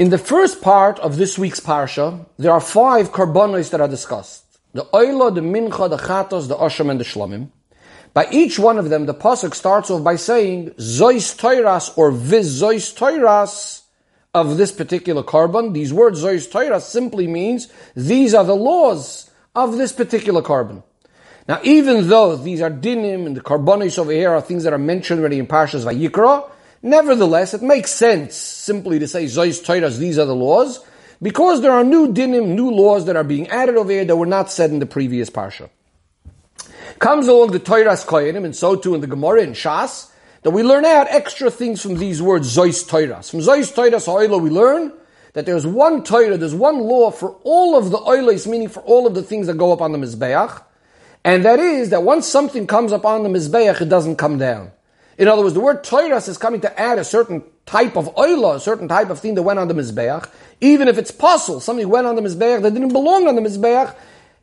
In the first part of this week's parsha, there are five karbonos that are discussed. The oila, the mincha, the chatos, the osham, and the shlamim. By each one of them, the pasuk starts off by saying zois toiras or viz zois toiras of this particular korban. These words zois toiras simply means these are the laws of this particular korban. Now, even though these are dinim and the karbonis over here are things that are mentioned already in Parshas Vayikra, nevertheless, it makes sense simply to say zois toiras, these are the laws, because there are new dinim, new laws that are being added over here that were not said in the previous Parsha. Comes along the Toiras Koyanim, and so too in the Gemara and Shas, that we learn out extra things from these words Zois Toiras. From Zois Toiras Ha'oila we learn that there's one Torah, there's one law for all of the oilas, meaning for all of the things that go up on the Mizbeach, and that is that once something comes up on the Mizbeach, it doesn't come down. In other words, the word Toiras is coming to add a certain type of oila, a certain type of thing that went on the Mizbeach, even if it's possible, something went on the Mizbeach that didn't belong on the Mizbeach,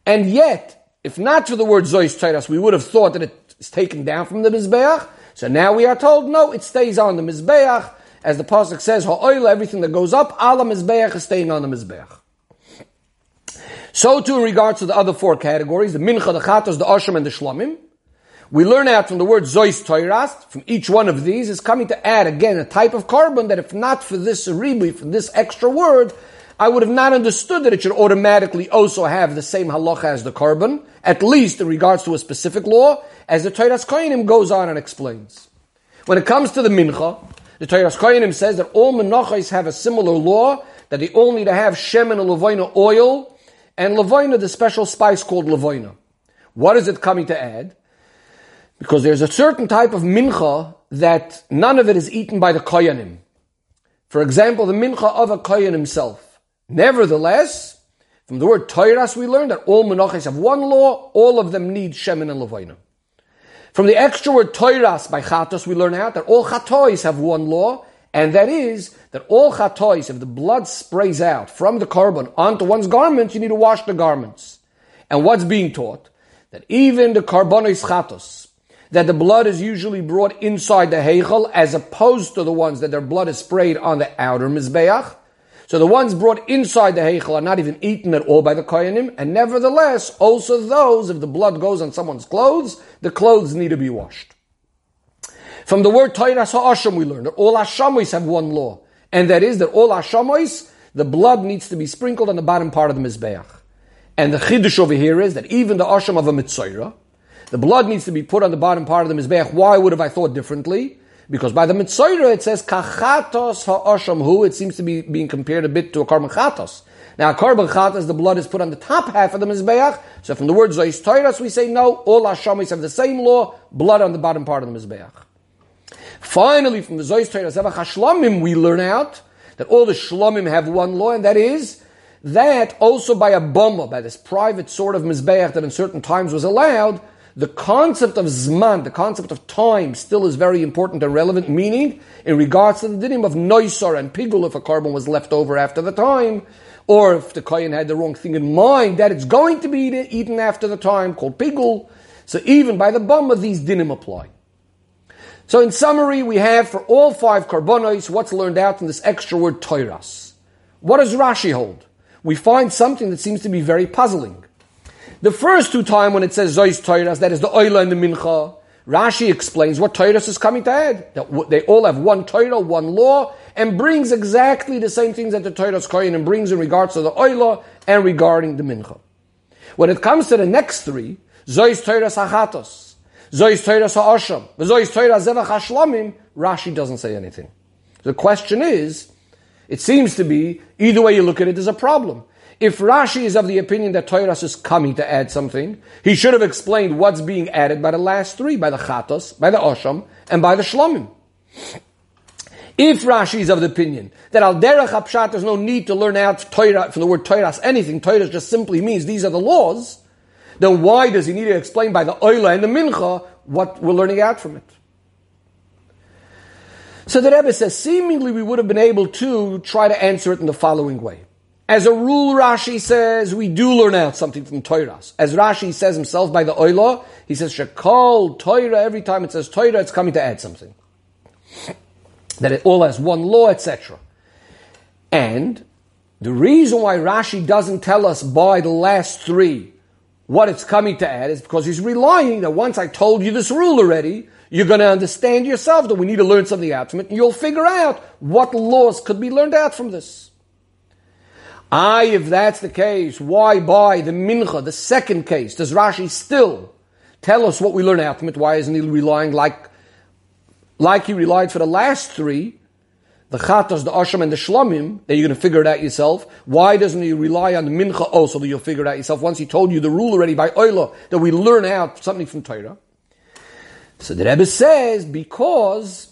and yet if not for the word Zois Toiras, we would have thought that it's taken down from the Mizbeach. So now we are told, no, it stays on the Mizbeach. As the Pasuk says, Ha'oila, everything that goes up, ala Mizbeach is staying on the Mizbeach. So too in regards to the other four categories, the Mincha, the Chatos, the Asham, and the Shlomim, we learn out from the word Zois Toiras, from each one of these, is coming to add again a type of korban that if not for this ribui, for this extra word, I would have not understood that it should automatically also have the same halacha as the korban, at least in regards to a specific law, as the Toiras Koyanim goes on and explains. When it comes to the mincha, the Toiras Koyanim says that all menachos have a similar law, that they all need to have shem and levoina oil, and levoina, the special spice called levoina. What is it coming to add? Because there's a certain type of mincha that none of it is eaten by the Koyanim. For example, the mincha of a Koyan himself. Nevertheless, from the word Toiras, we learn that all menachos have one law, all of them need Shemin and Levaina. From the extra word Toiras by Chatos, we learn out that all Chatois have one law, and that is that all Chatois, if the blood sprays out from the korban onto one's garments, you need to wash the garments. And what's being taught? That even the Karbonis Chatos, that the blood is usually brought inside the Heichel, as opposed to the ones that their blood is sprayed on the outer Mizbeach, so the ones brought inside the Heichel are not even eaten at all by the Koyanim, and nevertheless, also those, if the blood goes on someone's clothes, the clothes need to be washed. From the word Toiras Ha'asham we learn that all Hashamois have one law, and that is that all Hashamois, the blood needs to be sprinkled on the bottom part of the Mizbeach. And the Chiddush over here is that even the Asham of a Mitzayra, the blood needs to be put on the bottom part of the Mizbeach. Why would have I thought differently? Because by the Mitzayra it says kachatos ha'asham hu. It seems to be being compared a bit to a korban chatos. Now, korban chatos, the blood is put on the top half of the mizbeach. So from the word zois toiras, we say no. All hashamis have the same law. Blood on the bottom part of the mizbeach. Finally, from the zois toiras we learn out that all the shlomim have one law, and that is that also by a bumma, by this private sort of mizbeach that in certain times was allowed, the concept of zman, the concept of time, still is very important and relevant, meaning in regards to the dinim of noisar and pigul, if a korban was left over after the time, or if the kohen had the wrong thing in mind, that it's going to be eaten after the time, called pigul. So even by the bumma, these dinim apply. So in summary, we have for all five karbonos what's learned out in this extra word toiras. What does Rashi hold? We find something that seems to be very puzzling. The first two times when it says Zois Toiras, that is the Oila and the Mincha, Rashi explains what Toiras is coming to add. That they all have one Torah, one law, and brings exactly the same things that the Torah's Kohen and brings in regards to the Oila and regarding the Mincha. When it comes to the next three, Zois Toiras Hachatos, Zois Toiras Ha'asham, Zois Toiras Zevach Hashlamim, Rashi doesn't say anything. The question is, it seems to be, either way you look at it, there's a problem. If Rashi is of the opinion that Toiras is coming to add something, he should have explained what's being added by the last three, by the Chatos, by the Osham, and by the Shlomim. If Rashi is of the opinion that al derech hapshat there's no need to learn out Torah from the word Toiras anything, Torah just simply means these are the laws, then why does he need to explain by the Oila and the Mincha what we're learning out from it? So the Rebbe says, seemingly we would have been able to try to answer it in the following way. As a rule, Rashi says we do learn out something from Torah. As Rashi says himself by the Oila, he says Shekol Torah. Every time it says Torah, it's coming to add something. That it all has one law, etc. And the reason why Rashi doesn't tell us by the last three what it's coming to add is because he's relying that once I told you this rule already, you're going to understand yourself that we need to learn something out from it, and you'll figure out what laws could be learned out from this. I, if that's the case, why by the mincha, the second case, does Rashi still tell us what we learn out from it? Why isn't he relying like, like he relied for the last three, the chatas, the asham, and the shlomim, that you're going to figure it out yourself? Why doesn't he rely on the mincha also that you'll figure it out yourself once he told you the rule already by oila that we learn out something from Torah? So the Rebbe says, because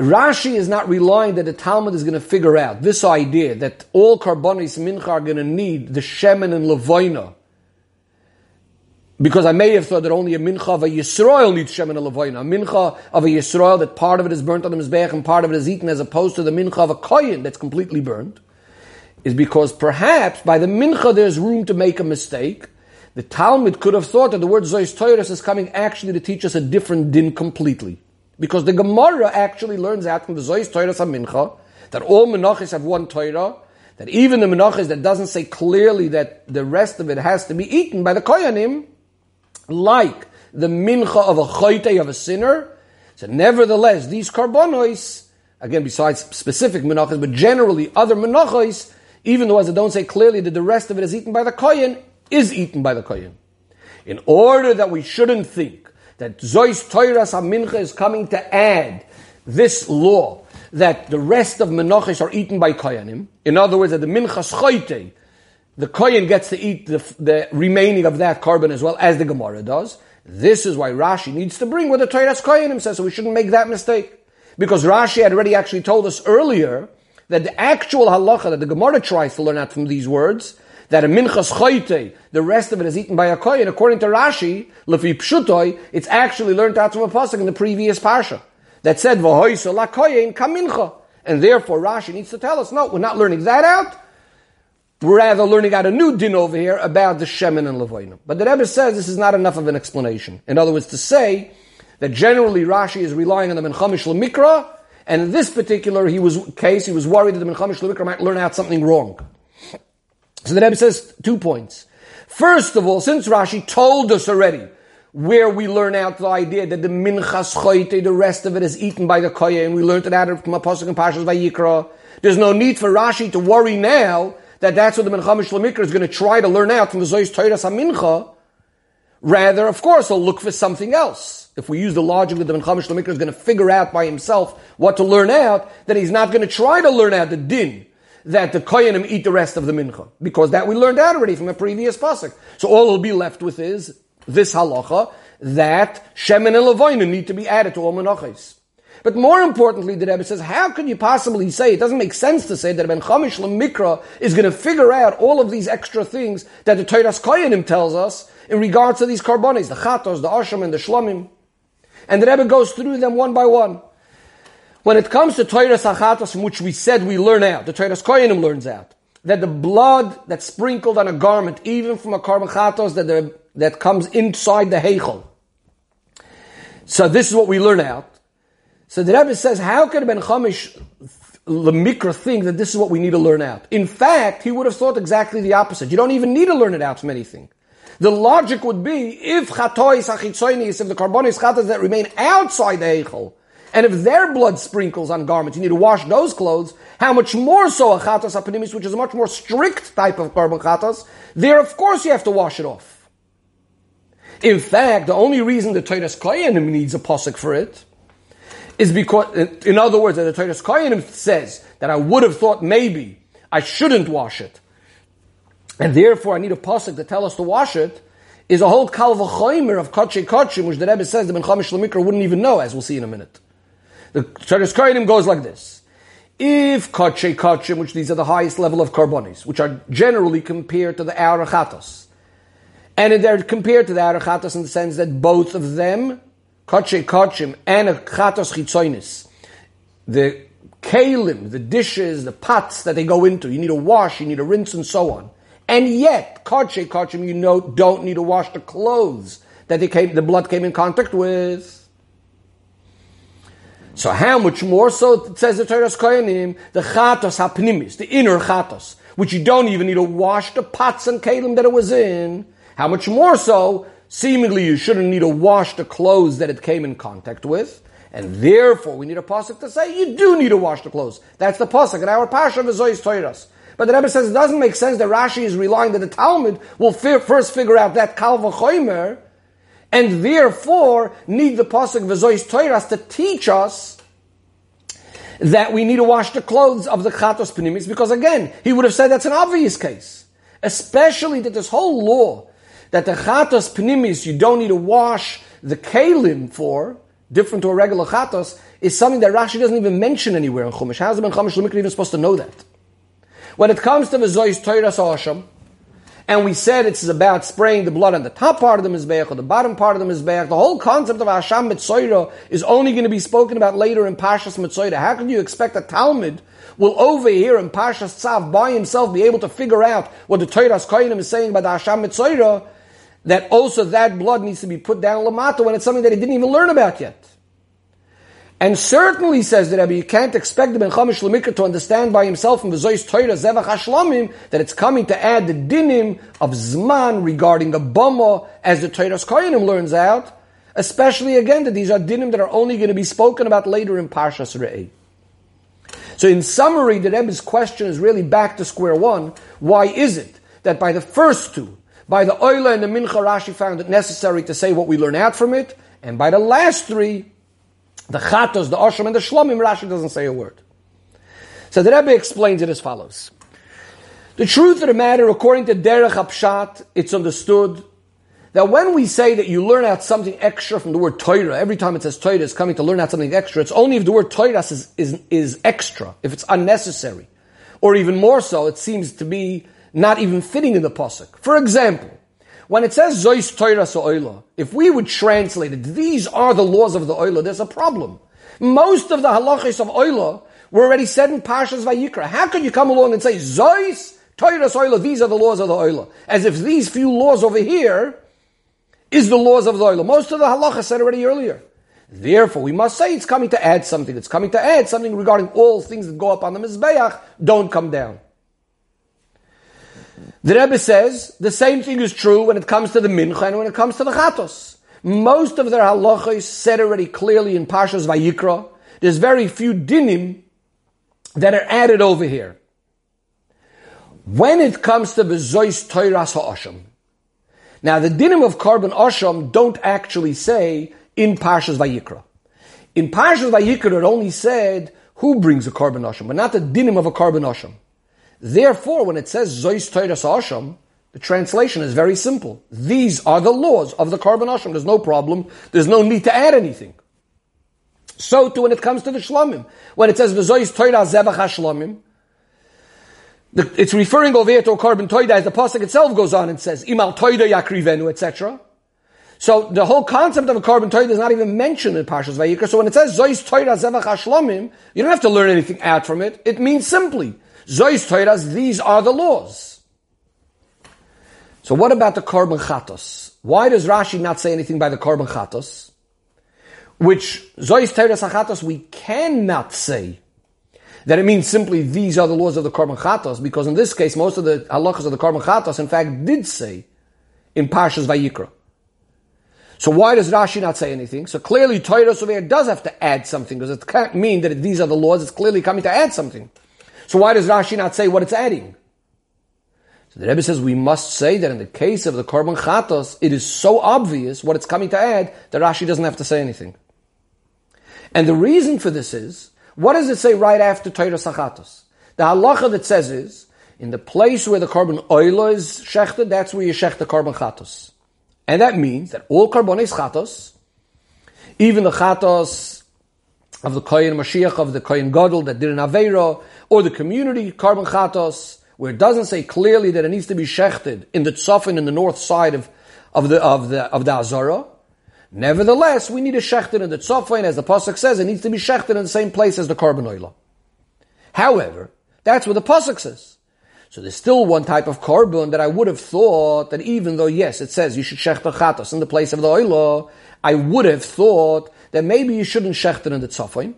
Rashi is not relying that the Talmid is going to figure out this idea that all karbonis mincha are going to need the shemen and levoina. Because I may have thought that only a mincha of a Yisrael needs shemen and levoina. A mincha of a Yisrael that part of it is burnt on the mizbech and part of it is eaten, as opposed to the mincha of a kohen that's completely burnt, is because perhaps by the mincha there's room to make a mistake. The Talmid could have thought that the word Zois Toiras is coming actually to teach us a different din completely. Because the Gemara actually learns out from the Zois Torah Mincha that all Menachis have one Torah, that even the Menachis that doesn't say clearly that the rest of it has to be eaten by the Koyanim, like the Mincha of a Choyte of a sinner, so nevertheless, these Karbonois, again, besides specific Menachis, but generally other Menachis, even the ones that don't say clearly that the rest of it is eaten by the Kohen, is eaten by the Kohen. In order that we shouldn't think that Zois Toiras HaMincha is coming to add this law that the rest of Menachis are eaten by Koyanim. In other words, that the Minchas Choyte, the Koyan gets to eat the, the, remaining of that korban as well as the Gemara does. This is why Rashi needs to bring what the Toiras Koyanim says, so we shouldn't make that mistake. Because Rashi had already actually told us earlier that the actual halacha that the Gemara tries to learn out from these words that a minchas choyte, the rest of it is eaten by a kohen. According to Rashi, lefi pshutoi, it's actually learned out from a pasuk in the previous parsha that said v'hoyso la kohen kamincha, and therefore Rashi needs to tell us, no, we're not learning that out. We're rather learning out a new din over here about the shemen and levoinim. But the Rebbe says this is not enough of an explanation. In other words, to say that generally Rashi is relying on the Ben Chamish Lemikra, and in this particular he was, case, he was worried that the Ben Chamish Lemikra might learn out something wrong. So the Rebbe says two points. First of all, since Rashi told us already where we learn out the idea that the minchas choyte, the rest of it is eaten by the koye, and we learned it out from Apostle and Pashas Vayikra. There's no need for Rashi to worry now that that's what the Ben Chamish Lamikra is going to try to learn out from the Zoy's Torah Mincha. Rather, of course, he'll look for something else. If we use the logic that the Ben Chamish Lamikra is going to figure out by himself what to learn out, then he's not going to try to learn out the din that the Koyanim eat the rest of the mincha, because that we learned out already from a previous pasuk. So all we'll be left with is this halacha that shemen and levoinim need to be added to all menachos. But more importantly, the Rebbe says, how could you possibly say, it doesn't make sense to say that Ben Chamish Mikra is going to figure out all of these extra things that the Toiras Koyanim tells us in regards to these karbonis, the Chatos, the Asham, and the Shlomim. And the Rebbe goes through them one by one. When it comes to Torah Sachatos, from which we said we learn out, the Torah Koyanim learns out, that the blood that's sprinkled on a garment, even from a korban chatos that, that comes inside the heichel. So this is what we learn out. So the Rebbe says, how can Ben Chamish the mikra think that this is what we need to learn out? In fact, he would have thought exactly the opposite. You don't even need to learn it out from anything. The logic would be if chatois achitzoinis, if the karbonis chatas that remain outside the heichel, and if their blood sprinkles on garments, you need to wash those clothes. How much more so a chatas apanimis, which is a much more strict type of korban chatas, there of course you have to wash it off. In fact, the only reason the Toiras Koyanim needs a posik for it is because, in other words, that the Toiras Koyanim says that I would have thought maybe I shouldn't wash it, and therefore I need a posik to tell us to wash it, is a whole kalvachoimer of kache kachim, which the Rebbe says the Ben Chamish Lamikra wouldn't even know, as we'll see in a minute. The Teres Kohanim goes like this. If Kache Kachim, which these are the highest level of karbonis, which are generally compared to the Arachatos, and they're compared to the Arachatos in the sense that both of them, Kache Kachim and a Chatos Chitzoinis, the kalim, the dishes, the pots that they go into, you need to wash, you need to rinse and so on. And yet, Kache Kachim, you know, don't need to wash the clothes that they came, the blood came in contact with. So how much more so it says the Toiras Koyanim, the chatos hapnimis, the inner chatos, which you don't even need to wash the pots and kalim that it was in. How much more so, seemingly you shouldn't need to wash the clothes that it came in contact with. And therefore, we need a pasuk to say you do need to wash the clothes. That's the pasuk in our pasuk of Zoyis Toiras. But the Rebbe says it doesn't make sense that Rashi is relying that the Talmid will first figure out that Kalva Choimer, and therefore need the pasuk Zoyis Toiras to teach us that we need to wash the clothes of the Chatos Penimis, because again, he would have said that's an obvious case. Especially that this whole law, that the Chatos Penimis you don't need to wash the Kalim for, different to a regular chatos, is something that Rashi doesn't even mention anywhere in Chumash. How's the Ben Chumash even supposed to know that? When it comes to the Zoy's Toiras Asham, and we said it's about spraying the blood on the top part of the Mizbeach or the bottom part of the Mizbeach, the whole concept of Hasham Mitzoira is only going to be spoken about later in Pashas Mitzoira. How can you expect a Talmid will over here in Pashas Tzav by himself be able to figure out what the Toiras Koyanim is saying about the Mitzoira that also that blood needs to be put down lamata when it's something that he didn't even learn about yet. And certainly says the Rebbe, you can't expect the Ben Chamish Lemikra to understand by himself from the Zois Torah Zevach Hashlamim that it's coming to add the dinim of Zman regarding a Bama as the Toiras Koyanim learns out, especially again that these are dinim that are only going to be spoken about later in Parshas Re'eh. So in summary, the Rebbe's question is really back to square one. Why is it that by the first two, by the Oila and the Mincha, Rashi found it necessary to say what we learn out from it. And by the last three, the Chatos, the Osham, and the Shlomim, Rashi doesn't say a word. So the Rebbe explains it as follows. The truth of the matter, according to Derech Apshat, it's understood that when we say that you learn out something extra from the word Torah, every time it says Torah is coming to learn out something extra, it's only if the word Torah is, is, is extra, if it's unnecessary. Or even more so, it seems to be not even fitting in the pasuk. For example, when it says Zois Torah Oila, if we would translate it, these are the laws of the Oila, there's a problem. Most of the halachis of Oila were already said in Parshas Vayikra. How can you come along and say Zois Torah Oila, these are the laws of the Oila? As if these few laws over here is the laws of the Oila. Most of the halachas said already earlier. Therefore, we must say it's coming to add something. It's coming to add something regarding all things that go up on the Mizbeach, don't come down. The Rebbe says the same thing is true when it comes to the mincha and when it comes to the chatos. Most of their halachos said already clearly in Pashas Vayikra. There's very few dinim that are added over here. When it comes to the Zois Toiras Ha'asham, now the dinim of korban Asham don't actually say in Pashas Vayikra. In Pashas Vayikra it only said who brings a korban Asham, but not the dinim of a korban Asham. Therefore, when it says Zois Toiras Asham, the translation is very simple. These are the laws of the Korban Asham. There's no problem. There's no need to add anything. So too when it comes to the Shlomim. When it says Zois Toiras Zevach HaShlomim, it's referring over here to a Korban Toida as the Pasuk itself goes on and says, Imal Toida Yakrivenu, etc. So the whole concept of a Korban Toida is not even mentioned in Parshas Vayikra. So when it says Zois Toiras Zevach you don't have to learn anything out from it. It means simply, Zois Toiras, these are the laws. So what about the Korban Chatos? Why does Rashi not say anything by the Korban Chatos? Which, Zois Toiras HaChatos, we cannot say that it means simply these are the laws of the Korban Chatos, because in this case, most of the halachas of the Korban Chatos, in fact, did say in Parshas Vayikra. So why does Rashi not say anything? So clearly Torah over does have to add something, because it can't mean that these are the laws, it's clearly coming to add something. So why does Rashi not say what it's adding? So the Rebbe says we must say that in the case of the Korban Chatos, it is so obvious what it's coming to add that Rashi doesn't have to say anything. And the reason for this is, what does it say right after Torah Sachatos? The halacha that says is, in the place where the Korban Oila is shechted, that's where you shech the Korban Chatos. And that means that all Korbanis Chatos, even the Chatos of the Kohen Mashiach, of the Kohen Gadol that did an Aveiro, or the community Korban Chatos, where it doesn't say clearly that it needs to be shechted in the tzofin in the north side of, of the of the of the Azara. Nevertheless, we need a shecht in the tzofin, as the pasuk says, it needs to be shechted in the same place as the Korban Oila. However, that's what the pasuk says. So there's still one type of korban that I would have thought that even though yes, it says you should shech the chatos in the place of the oila, I would have thought that maybe you shouldn't shecht it in the tzofim.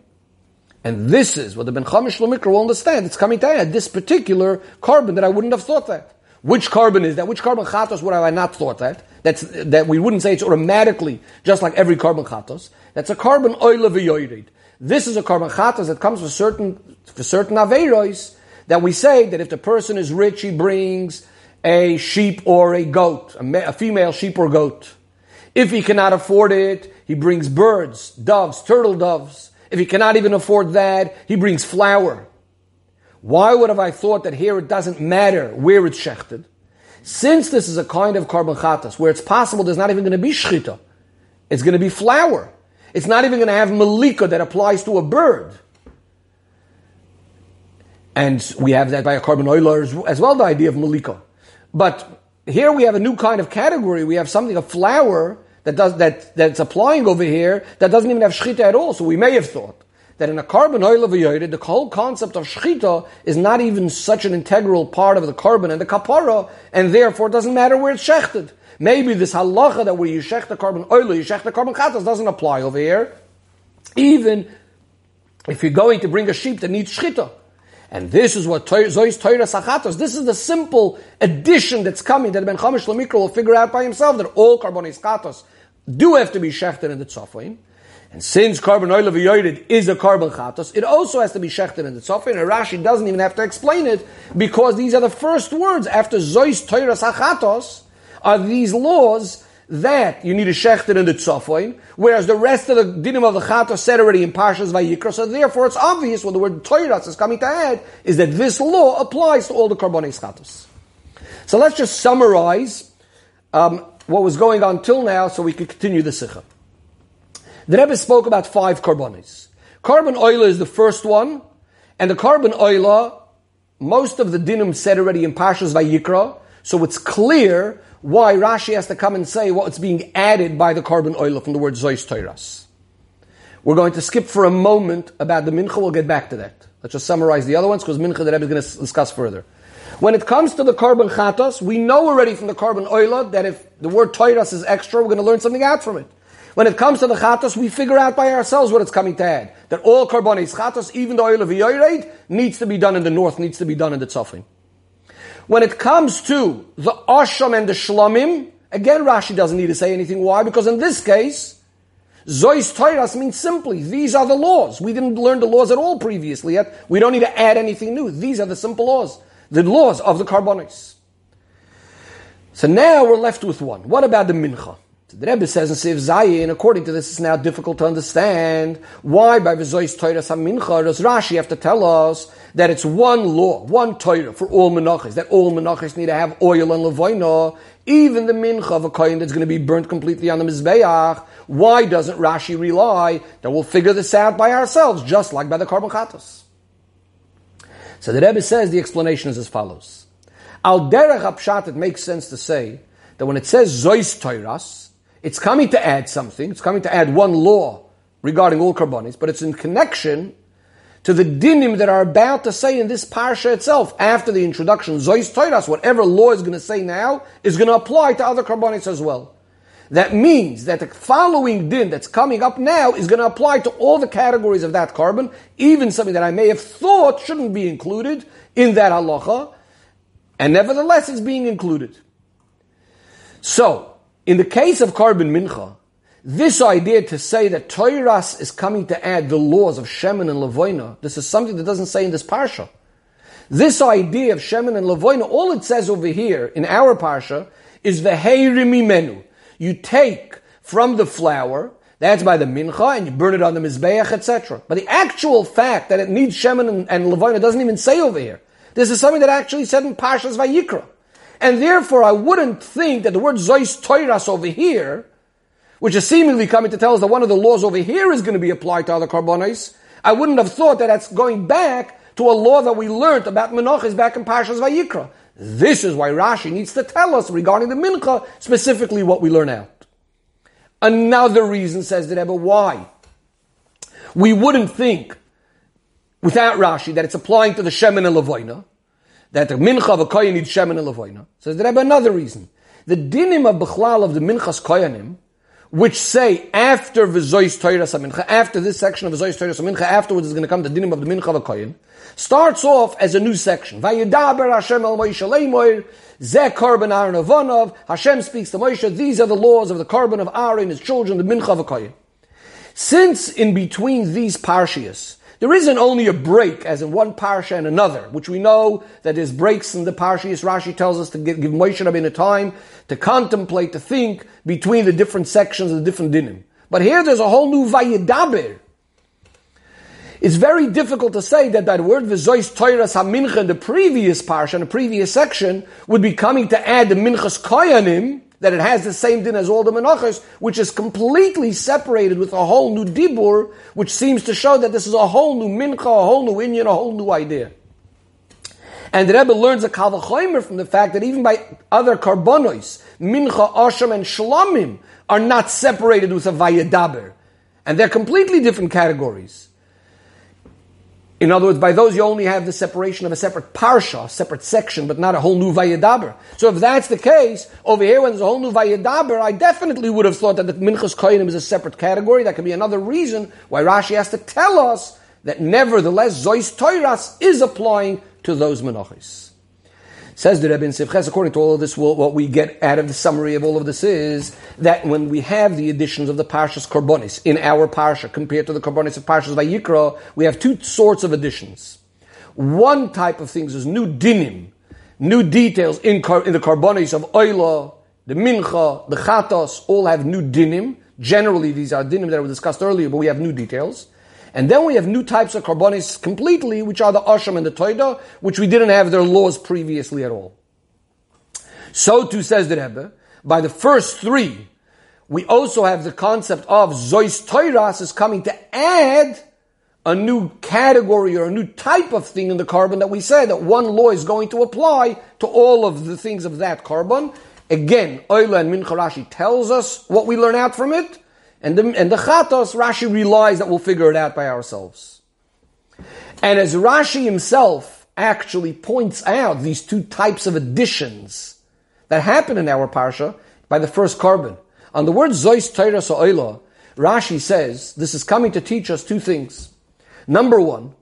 And this is what the Ben Chamish Lamikra will understand. It's coming to add this particular korban that I wouldn't have thought that. Which korban is that? Which korban chatos would have I not thought that? That's, that we wouldn't say it's automatically just like every korban chatos. That's a korban oila v'yoyrid. This is a korban chatos that comes for certain, for certain averos that we say that if the person is rich, he brings a sheep or a goat, a, a female sheep or goat. If he cannot afford it, he brings birds, doves, turtle doves. If he cannot even afford that, he brings flour. Why would have I thought that here it doesn't matter where it's shechted? Since this is a kind of chatas where it's possible there's not even going to be shchita, it's going to be flour. It's not even going to have malika that applies to a bird. And we have that by a korban oiler as well, the idea of malika. But here we have a new kind of category. We have something, a flour that does, that, that's applying over here that doesn't even have shchita at all. So we may have thought that in a korban oil of a the whole concept of shchita is not even such an integral part of the korban and the kapara, and therefore it doesn't matter where it's shechted. Maybe this halacha that where you shech the korban oil, you shech the korban chatas doesn't apply over here, even if you're going to bring a sheep that needs shchita. And this is what Zois Torah Sachatos, this is the simple addition that's coming that Ben Chamish Lamikra will figure out by himself that all karbonis chatos do have to be shechted in the tzofim. And since korban oil of yoyred is a korban chatos, it also has to be shechted in the tzofim. And Rashi doesn't even have to explain it because these are the first words after Zois Torah Sachatos are these laws that you need to shecht in the tzofoin, whereas the rest of the dinim of the chatos said already in Parshas Vayikra, so therefore it's obvious what the word toiras is coming to add, is that this law applies to all the karbonis chatos. So let's just summarize um, what was going on till now so we can continue the sikha. The Rebbe spoke about five karbonis. Korban oil is the first one, and the korban oil, most of the dinim said already in Parshas Vayikra, so it's clear why Rashi has to come and say what's being added by the korban oil from the word Zois Toiras. We're going to skip for a moment about the Mincha, we'll get back to that. Let's just summarize the other ones because Mincha the Rebbe is going to discuss further. When it comes to the korban chatos, we know already from the korban oil that if the word toiras is extra, we're going to learn something out from it. When it comes to the chatos, we figure out by ourselves what it's coming to add. That all karbonis chatos, even the oil of yoyred, needs to be done in the north, needs to be done in the tzofim. When it comes to the Asham and the Shlomim, again Rashi doesn't need to say anything. Why? Because in this case, Zois Toiras means simply, these are the laws. We didn't learn the laws at all previously yet. We don't need to add anything new. These are the simple laws. The laws of the Karbonis. So now we're left with one. What about the Mincha? So the Rebbe says in Siv Zayin, according to this, it's now difficult to understand why by Vizois Toiras HaMincha does Rashi have to tell us that it's one law, one Torah for all menachos, that all menachos need to have oil and levoina, even the mincha of a kohen that's going to be burnt completely on the mizbeach. Why doesn't Rashi rely that we'll figure this out by ourselves, just like by the korban? So the Rebbe says the explanation is as follows. Al derech it makes sense to say that when it says zois toiras, it's coming to add something. It's coming to add one law regarding all karbonis, but it's in connection to the dinim that are about to say in this parsha itself, after the introduction, Zois Toiras, whatever law is going to say now, is going to apply to other karbonos as well. That means that the following din that's coming up now is going to apply to all the categories of that korban, even something that I may have thought shouldn't be included in that halacha, and nevertheless it's being included. So, in the case of korban mincha, this idea to say that Toiras is coming to add the laws of Shemin and Lavoina, this is something that doesn't say in this parsha. This idea of Shemin and Lavoina, all it says over here in our parsha is Veheirimi menu. You take from the flour, that's by the mincha, and you burn it on the mizbeach, etc. But the actual fact that it needs Shemin and, and Lavoina doesn't even say over here. This is something that actually said in Parshas Vayikra. And therefore, I wouldn't think that the word Zois Toiras over here which is seemingly coming to tell us that one of the laws over here is going to be applied to other karbonis, I wouldn't have thought that that's going back to a law that we learned about Menachos back in Parshas Vayikra. This is why Rashi needs to tell us regarding the Mincha, specifically what we learn out. Another reason, says the Rebbe, why? We wouldn't think, without Rashi, that it's applying to the Shemin and Lavoina, that the Mincha of a Kohen needs Shemin and. Says the Rebbe, another reason. The dinim of Bechlal of the Minchas Koyanim which say after V'zois Toiras HaMincha, after this section of V'zois Toiras HaMincha, afterwards is going to come the dinim of the Mincha V'koyin, starts off as a new section. Vayedaber Hashem el Moshe leimoir, Zeh Korban Aaron Avonov, Hashem speaks to Moshe, these are the laws of the Korban of Aaron, his children, the Mincha V'koyin. Since in between these parshias, there isn't only a break, as in one parsha and another, which we know that there's breaks in the parshias. Rashi tells us to give, give Moshe Rabbeinu time to contemplate, to think between the different sections of the different dinim. But here there's a whole new vayedaber. It's very difficult to say that that word v'zois toiras hamincha in the previous parsha, in the previous section, would be coming to add the minchas koyanim, that it has the same din as all the menachos, which is completely separated with a whole new dibur, which seems to show that this is a whole new mincha, a whole new inyan, a whole new idea. And the Rebbe learns a kalvachomer from the fact that even by other karbonos, mincha, asham, and shlamim are not separated with a vayadaber. And they're completely different categories. In other words, by those you only have the separation of a separate parsha, separate section, but not a whole new vayadaber. So if that's the case, over here when there's a whole new vayadaber, I definitely would have thought that the minchas koyanim is a separate category. That could be another reason why Rashi has to tell us that nevertheless Zois Toiras is applying to those menachos. Says the Rebbe in according to all of this, what we get out of the summary of all of this is that when we have the additions of the Parshas Korbonis in our Parsha compared to the Korbonis of Parshas Vayikra, we have two sorts of additions. One type of things is new dinim, new details in, in the Korbonis of Oila, the Mincha, the Chatos, all have new dinim. Generally, these are dinim that were discussed earlier, but we have new details. And then we have new types of karbonis completely, which are the Asham and the Toida, which we didn't have their laws previously at all. So too says the Rebbe, by the first three, we also have the concept of Zois Toiras is coming to add a new category or a new type of thing in the korban that we said that one law is going to apply to all of the things of that korban. Again, Oila and Mincha Rashi tells us what we learn out from it, and the, and the Chatos, Rashi relies that we'll figure it out by ourselves. And as Rashi himself actually points out these two types of additions that happen in our Parsha by the first korban. On the word Zois Torah Sa'oila, Rashi says this is coming to teach us two things. Number one,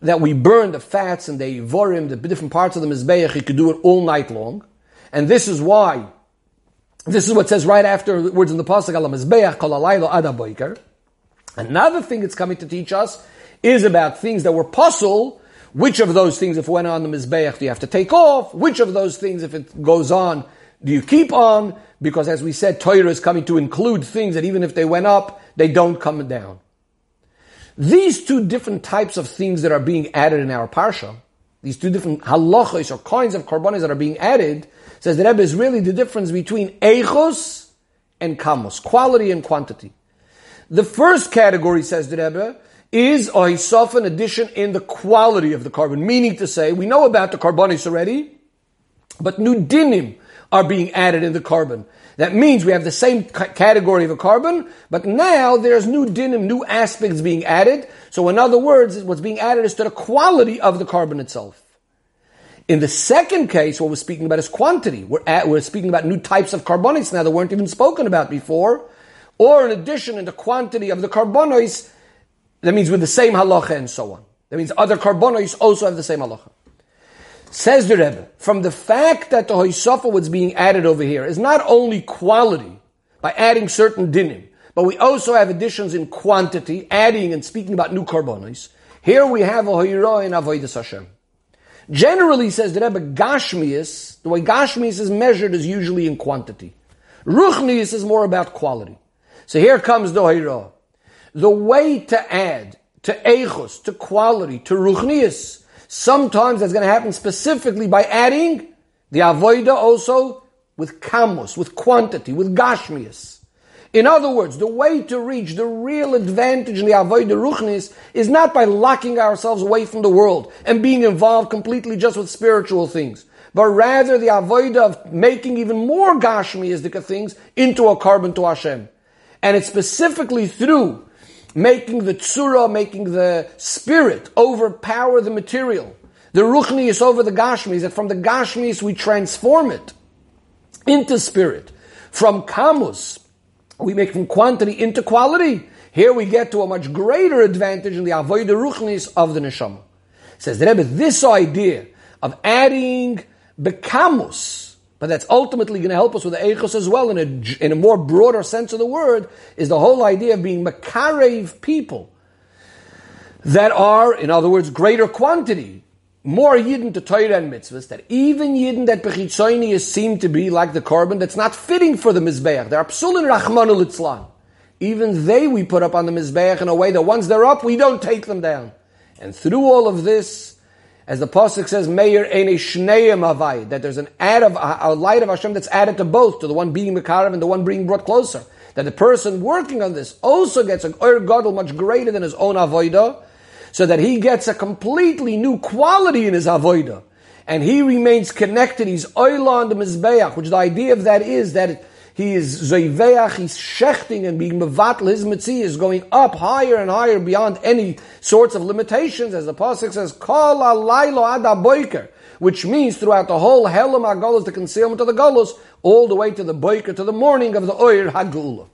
that we burn the fats and the ivorim, the different parts of the Mizbeach, you could do it all night long. And this is why this is what says right after the words in the pasuk Another thing it's coming to teach us is about things that were puzzle. Which of those things, if it went on the Mizbeach, do you have to take off? Which of those things, if it goes on, do you keep on? Because as we said, Torah is coming to include things that even if they went up, they don't come down. These two different types of things that are being added in our Parsha, these two different halachos or kinds of karbonis that are being added, says the Rebbe is really the difference between eichos and kamos, quality and quantity. The first category, says the Rebbe, is a hisof, an addition in the quality of the korban, meaning to say, we know about the karbonis already, but new dinim are being added in the korban. That means we have the same category of a korban, but now there's new dinim, new aspects being added. So in other words, what's being added is to the quality of the korban itself. In the second case, what we're speaking about is quantity. We're, at, we're speaking about new types of karbonos now that weren't even spoken about before. Or in addition, in the quantity of the karbonos, that means with the same halacha and so on. That means other karbonos also have the same halacha. Says the Rebbe, from the fact that the hoisafa was being added over here is not only quality by adding certain dinim, but we also have additions in quantity, adding and speaking about new karbonos. Here we have a hoira in avodas Hashem. Generally, says the Rebbe, Gashmias, the way Gashmias is measured is usually in quantity. Ruchnius is more about quality. So here comes the Hira. The way to add to Eichus, to quality, to Ruchnius, sometimes that's going to happen specifically by adding the Avoida also with Kamos, with quantity, with Gashmias. In other words, the way to reach the real advantage in the Avodah Ruchnis is not by locking ourselves away from the world and being involved completely just with spiritual things, but rather the Avodah of making even more Gashmiistic things into a korban to Hashem. And it's specifically through making the tsura, making the spirit overpower the material. The Ruchni is over the Gashmis, that from the Gashmis we transform it into spirit. From Kamus, we make from quantity into quality. Here we get to a much greater advantage in the avoid ruchnis of the neshama. Says the Rebbe, this idea of adding bekamus, but that's ultimately going to help us with the echos as well in a, in a more broader sense of the word, is the whole idea of being makarev people that are, in other words, greater quantity, more yidden to Torah and mitzvahs, that even yidden that bechitzoini seem to be like the korban that's not fitting for the mizbeach. They're psulin rachmanu litzlan. Even they we put up on the mizbeach in a way that once they're up, we don't take them down. And through all of this, as the pasuk says, Meir ene shneim avai, that there's an add of a light of Hashem that's added to both, to the one being mekarev and the one being brought closer. That the person working on this also gets an oir gadol much greater than his own avodah, so that he gets a completely new quality in his avodah. And he remains connected. He's oila on the mizbeach, which the idea of that is that he is zoiveach, he's shechting and being mevatl, his mitzvah is going up higher and higher beyond any sorts of limitations, as the Pasuk says, Kol alaylo ada boiker, which means throughout the whole helam agolos, the concealment of the golos, all the way to the boiker, to the morning of the oir hagula.